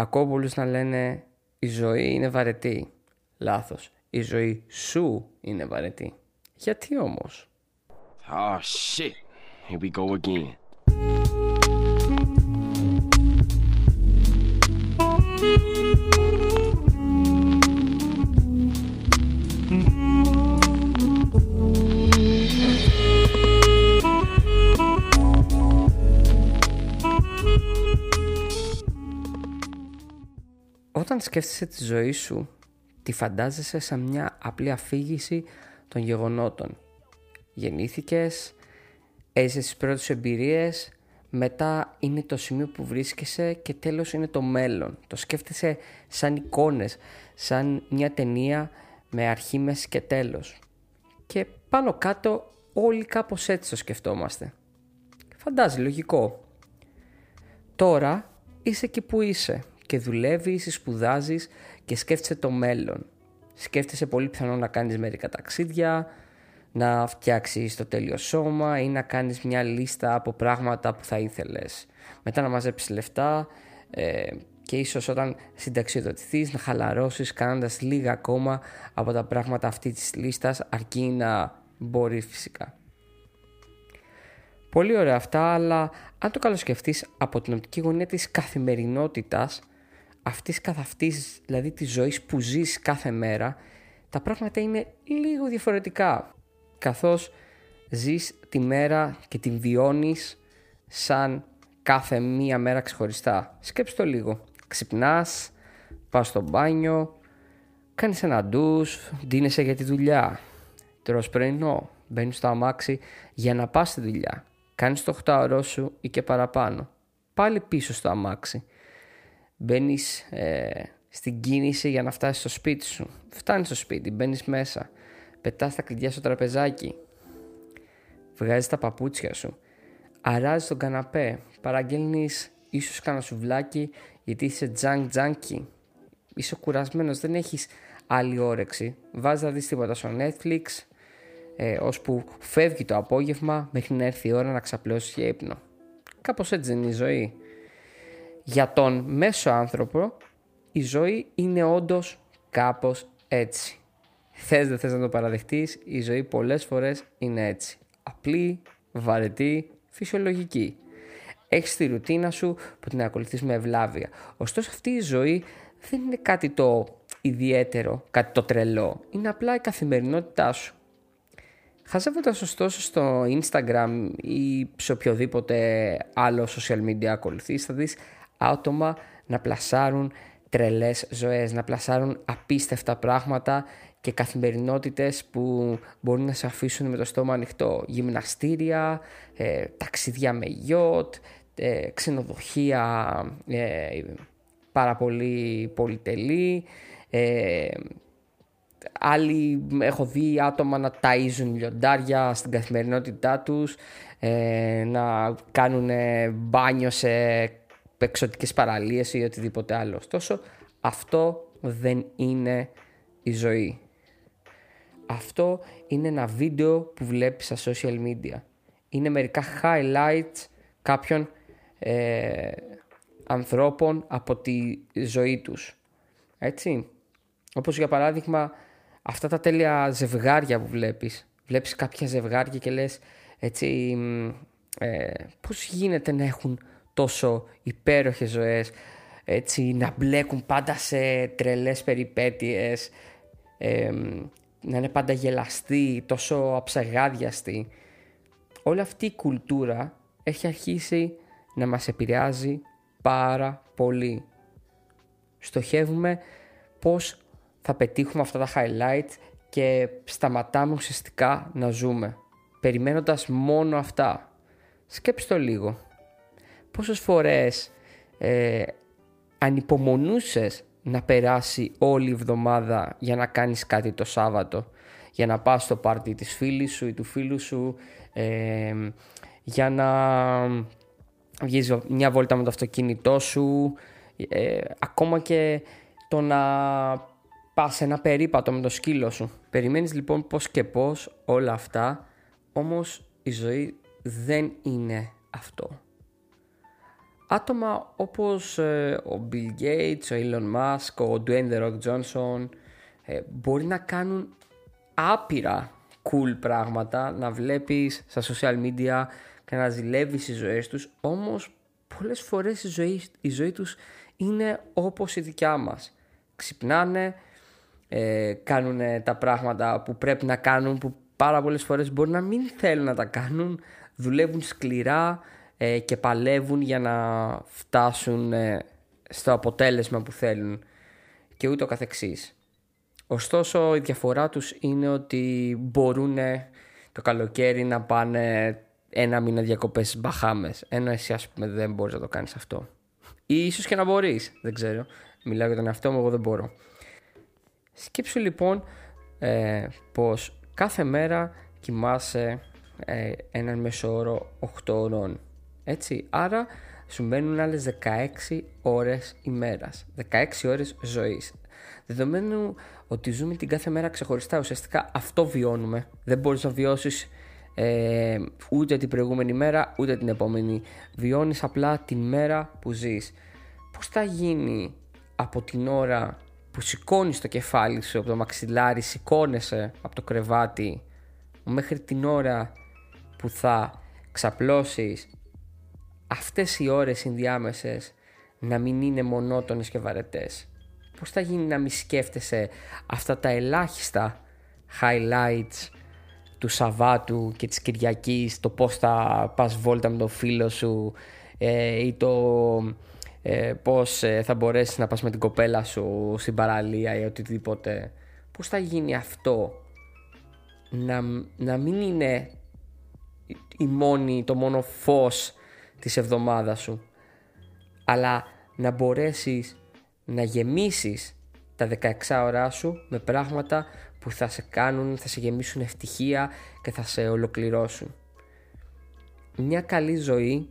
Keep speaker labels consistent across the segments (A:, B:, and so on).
A: Ακούω πολλούς να λένε η ζωή είναι βαρετή. Λάθος. Η ζωή σου είναι βαρετή. Γιατί όμως;
B: Oh shit. Here we go again.
A: Όταν σκέφτεσαι τη ζωή σου, τη φαντάζεσαι σαν μια απλή αφήγηση των γεγονότων. Γεννήθηκες, έζησες τις πρώτες εμπειρίες, μετά είναι το σημείο που βρίσκεσαι και τέλος είναι το μέλλον. Το σκέφτεσαι σαν εικόνες, σαν μια ταινία με αρχή, μέση και τέλος. Και πάνω κάτω όλοι κάπως έτσι το σκεφτόμαστε. Φαντάζει λογικό. Τώρα είσαι εκεί που είσαι και δουλεύεις, σπουδάζεις και σκέφτεσαι το μέλλον. Σκέφτεσαι πολύ πιθανό να κάνεις μερικά ταξίδια, να φτιάξεις το τέλειο σώμα ή να κάνεις μια λίστα από πράγματα που θα ήθελες. Μετά να μαζέψεις λεφτά ε, και ίσως όταν συνταξιοδοτηθείς να χαλαρώσεις κάνοντας λίγα ακόμα από τα πράγματα αυτή της λίστας αρκεί να μπορείς φυσικά. Πολύ ωραία αυτά, αλλά αν το καλοσκεφτείς από την οπτική γωνία της καθημερινότητας, αυτής καθ' αυτής, δηλαδή της ζωής που ζεις κάθε μέρα, τα πράγματα είναι λίγο διαφορετικά. Καθώς ζεις τη μέρα και την βιώνεις σαν κάθε μία μέρα ξεχωριστά. Σκέψου το λίγο. Ξυπνάς, πας στο μπάνιο, κάνεις ένα ντους, ντύνεσαι για τη δουλειά. Τρως πρωινό, μπαίνεις στο αμάξι για να πας στη δουλειά. Κάνεις το 8 σου ή και παραπάνω. Πάλι πίσω στο αμάξι μπαίνεις ε, στην κίνηση για να φτάσεις στο σπίτι σου. Φτάνεις στο σπίτι, μπαίνεις μέσα, πετάς τα κλειδιά στο τραπεζάκι, βγάζεις τα παπούτσια σου, αράζεις τον καναπέ, παραγγέλνεις ίσως κανένα σουβλάκι γιατί είσαι τζανκ τζάνκι. Είσαι κουρασμένος, δεν έχεις άλλη όρεξη. Βάζεις να δεις τίποτα στο Netflix, ε, ώσπου φεύγει το απόγευμα μέχρι να έρθει η ώρα να ξαπλώσει για ύπνο. Κάπως έτσι είναι η ζωή. Για τον μέσο άνθρωπο η ζωή είναι όντως κάπως έτσι. Θες δεν θες να το παραδεχτείς, η ζωή πολλές φορές είναι έτσι. Απλή, βαρετή, φυσιολογική. Έχεις τη ρουτίνα σου που την ακολουθείς με ευλάβεια. Ωστόσο αυτή η ζωή δεν είναι κάτι το ιδιαίτερο, κάτι το τρελό. Είναι απλά η καθημερινότητά σου. Χαζεύοντας ωστόσο στο Instagram ή σε οποιοδήποτε άλλο social media ακολουθείς θα δεις άτομα να πλασάρουν τρελές ζωές, να πλασάρουν απίστευτα πράγματα και καθημερινότητες που μπορούν να σε αφήσουν με το στόμα ανοιχτό. Γυμναστήρια, ε, ταξίδια με γιότ, ε, ξενοδοχεία ε, πάρα πολύ πολυτελή. Ε, άλλοι έχω δει άτομα να ταΐζουν λιοντάρια στην καθημερινότητά τους, ε, να κάνουν μπάνιο σε εξωτικές παραλίες ή οτιδήποτε άλλο. Ωστόσο, αυτό δεν είναι η ζωή. Αυτό είναι ένα βίντεο που βλέπεις στα social media. Είναι μερικά highlights κάποιων ε, ανθρώπων από τη ζωή τους. Έτσι. Όπως για παράδειγμα αυτά τα τέλεια ζευγάρια που βλέπεις. Βλέπεις κάποια ζευγάρια και λες έτσι ε, πώς γίνεται να έχουν τόσο υπέροχες ζωές έτσι, να μπλέκουν πάντα σε τρελές περιπέτειες να είναι πάντα γελαστοί, τόσο αψαγάδιαστοι. Όλη αυτή η κουλτούρα έχει αρχίσει να μας επηρεάζει πάρα πολύ. Στοχεύουμε πώς θα πετύχουμε αυτά τα highlights και σταματάμε ουσιαστικά να ζούμε περιμένοντας μόνο αυτά. Σκέψτε το λίγο πόσες φορές ε, ανυπομονούσες να περάσει όλη η εβδομάδα για να κάνεις κάτι το Σάββατο για να πας στο πάρτι της φίλης σου ή του φίλου σου ε, για να βγεις μια βόλτα με το αυτοκίνητό σου ε, ακόμα και το να πας ένα περίπατο με το σκύλο σου. Περιμένεις λοιπόν πως και πως όλα αυτά όμως η ζωή δεν είναι αυτό άτομα όπως ε, ο Bill Gates, ο Elon Musk, ο Dwayne The Rock Johnson ε, μπορεί να κάνουν άπειρα cool πράγματα, να βλέπεις στα social media και να ζηλεύεις τις ζωές τους, όμως πολλές φορές η ζωή, η ζωή τους είναι όπως η δικιά μας. Ξυπνάνε, ε, κάνουν τα πράγματα που πρέπει να κάνουν, που πάρα πολλές φορές μπορεί να μην θέλουν να τα κάνουν, δουλεύουν σκληρά ε, και παλεύουν για να φτάσουν ε, στο αποτέλεσμα που θέλουν και ούτω καθεξής. Ωστόσο η διαφορά τους είναι ότι μπορούν το καλοκαίρι να πάνε ένα μήνα διακοπές στις Μπαχάμες ενώ εσύ ας πούμε δεν μπορείς να το κάνεις αυτό. Ή ίσως και να μπορείς, δεν ξέρω. Μιλάω για τον εαυτό μου, εγώ δεν μπορώ. Σκέψου λοιπόν ε, πως κάθε μέρα κοιμάσαι ε, έναν μέσο όρο 8 ώρων. Έτσι, άρα σου μένουν άλλες 16 ώρες ημέρας. 16 ώρες ζωής. Δεδομένου ότι ζούμε την κάθε μέρα ξεχωριστά, ουσιαστικά αυτό βιώνουμε. Δεν μπορείς να βιώσεις ε, ούτε την προηγούμενη μέρα, ούτε την επόμενη. Βιώνεις απλά την μέρα που ζεις. Πώς θα γίνει από την ώρα που σηκώνεις το κεφάλι σου από το μαξιλάρι, σηκώνεσαι από το κρεβάτι μέχρι την ώρα που θα ξαπλώσεις αυτές οι ώρες συνδιάμεσες να μην είναι μονότονες και βαρετές. Πώς θα γίνει να μην σκέφτεσαι αυτά τα ελάχιστα highlights του Σαββάτου και της Κυριακής, το πώς θα πας βόλτα με τον φίλο σου ε, ή το ε, πώς ε, θα μπορέσεις να πας με την κοπέλα σου στην παραλία ή οτιδήποτε. Πώς θα γίνει αυτό να, να μην είναι η μόνη, το μόνο φως της εβδομάδας σου αλλά να μπορέσεις να γεμίσεις τα 16 ώρά σου με πράγματα που θα σε κάνουν, θα σε γεμίσουν ευτυχία και θα σε ολοκληρώσουν. Μια καλή ζωή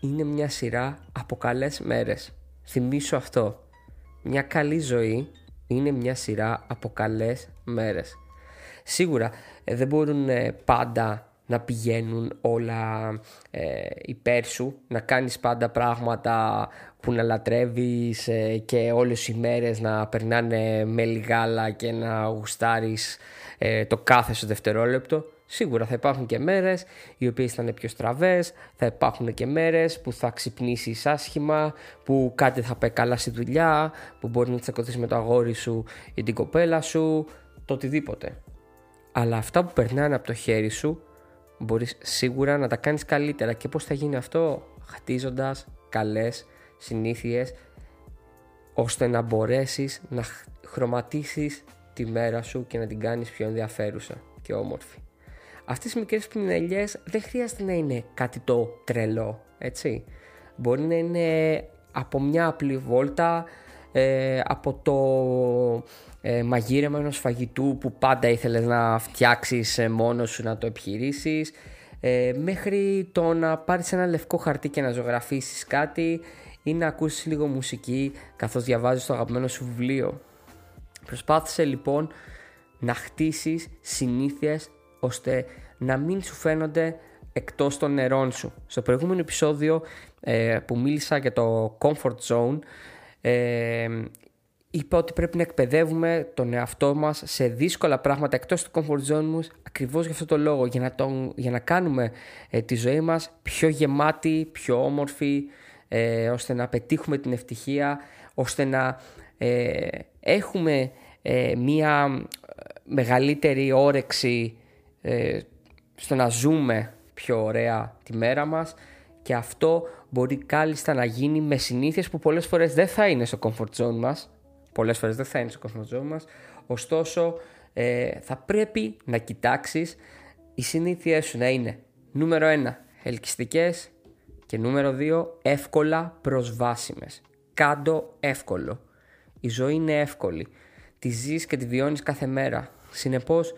A: είναι μια σειρά από καλές μέρες. Θυμήσου αυτό. Μια καλή ζωή είναι μια σειρά από καλές μέρες. Σίγουρα ε, δεν μπορούν ε, πάντα να πηγαίνουν όλα ε, υπέρ σου, να κάνεις πάντα πράγματα που να λατρεύεις ε, και όλες οι μέρες να περνάνε με λιγάλα και να γουστάρεις ε, το κάθε σου δευτερόλεπτο. Σίγουρα θα υπάρχουν και μέρες οι οποίες θα είναι πιο στραβές, θα υπάρχουν και μέρες που θα ξυπνήσεις άσχημα, που κάτι θα πάει καλά στη δουλειά, που μπορείς να τσακωθείς με το αγόρι σου ή την κοπέλα σου, το οτιδήποτε. Αλλά αυτά που περνάνε από το χέρι σου μπορείς σίγουρα να τα κάνεις καλύτερα και πώς θα γίνει αυτό; Χτίζοντας καλές συνήθειες ώστε να μπορέσεις να χρωματίσεις τη μέρα σου και να την κάνεις πιο ενδιαφέρουσα και όμορφη. Αυτές οι μικρές πινελιές δεν χρειάζεται να είναι κάτι το τρελό, έτσι. Μπορεί να είναι από μια απλή βόλτα, ε, από το ε, μαγείρεμα ενός φαγητού που πάντα ήθελες να φτιάξεις ε, μόνος σου να το επιχειρήσεις, ε, μέχρι το να πάρεις ένα λευκό χαρτί και να ζωγραφίσεις κάτι ή να ακούσεις λίγο μουσική καθώς διαβάζεις το αγαπημένο σου βιβλίο. Προσπάθησε λοιπόν να χτίσεις συνήθειες ώστε να μην σου φαίνονται εκτός των νερών σου. Στο προηγούμενο επεισόδιο ε, που μίλησα για το comfort zone ε, είπα ότι πρέπει να εκπαιδεύουμε τον εαυτό μας σε δύσκολα πράγματα εκτός του comfort zone μας ακριβώς για αυτό το λόγο για να, τον, για να κάνουμε ε, τη ζωή μας πιο γεμάτη, πιο όμορφη ε, ώστε να πετύχουμε την ευτυχία ώστε να ε, έχουμε μία μεγαλύτερη όρεξη στο να ζούμε πιο ωραία τη μέρα μας. Και αυτό μπορεί κάλλιστα να γίνει με συνήθειες που πολλές φορές δεν θα είναι στο comfort zone μας πολλές φορές δεν θα είναι στο comfort zone μας. Ωστόσο ε, θα πρέπει να κοιτάξεις οι συνήθειές σου να είναι νούμερο 1 ελκυστικές και νούμερο 2 εύκολα προσβάσιμες. Κάντο εύκολο. Η ζωή είναι εύκολη. Τη ζεις και τη βιώνεις κάθε μέρα. Συνεπώς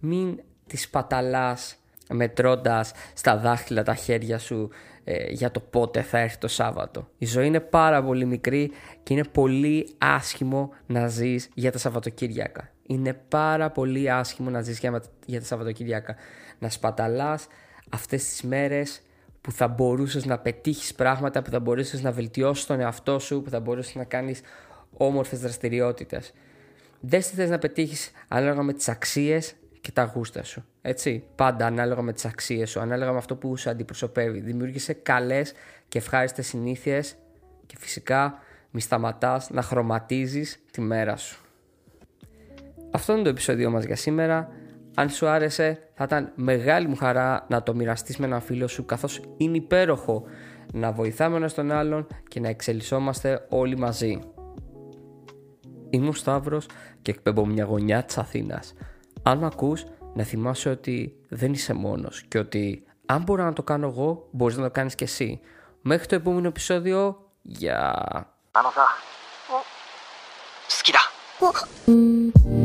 A: μην τη σπαταλάς μετρώντας στα δάχτυλα τα χέρια σου ε, για το πότε θα έρθει το Σάββατο. Η ζωή είναι πάρα πολύ μικρή και είναι πολύ άσχημο να ζεις για τα Σαββατοκύριακα. Είναι πάρα πολύ άσχημο να ζεις για, για τα Σαββατοκύριακα. Να σπαταλάς αυτές τις μέρες που θα μπορούσες να πετύχεις πράγματα, που θα μπορούσες να βελτιώσεις τον εαυτό σου, που θα μπορούσες να κάνεις όμορφες δραστηριότητες. Δες τι θες να πετύχεις ανάλογα με τις αξίες και τα γούστα σου. Έτσι, πάντα ανάλογα με τις αξίες σου, ανάλογα με αυτό που σου αντιπροσωπεύει. Δημιούργησε καλές και ευχάριστες συνήθειες και φυσικά μη σταματάς να χρωματίζεις τη μέρα σου. Αυτό είναι το επεισόδιο μας για σήμερα. Αν σου άρεσε θα ήταν μεγάλη μου χαρά να το μοιραστείς με έναν φίλο σου καθώς είναι υπέροχο να βοηθάμε ένας τον άλλον και να εξελισσόμαστε όλοι μαζί. Είμαι ο Σταύρος και εκπέμπω μια γωνιά της Αθήνας. Αν με ακούς να θυμάσαι ότι δεν είσαι μόνος και ότι αν μπορώ να το κάνω εγώ μπορείς να το κάνεις και εσύ. Μέχρι το επόμενο επεισόδιο, γεια!
C: あのさ、好きだ。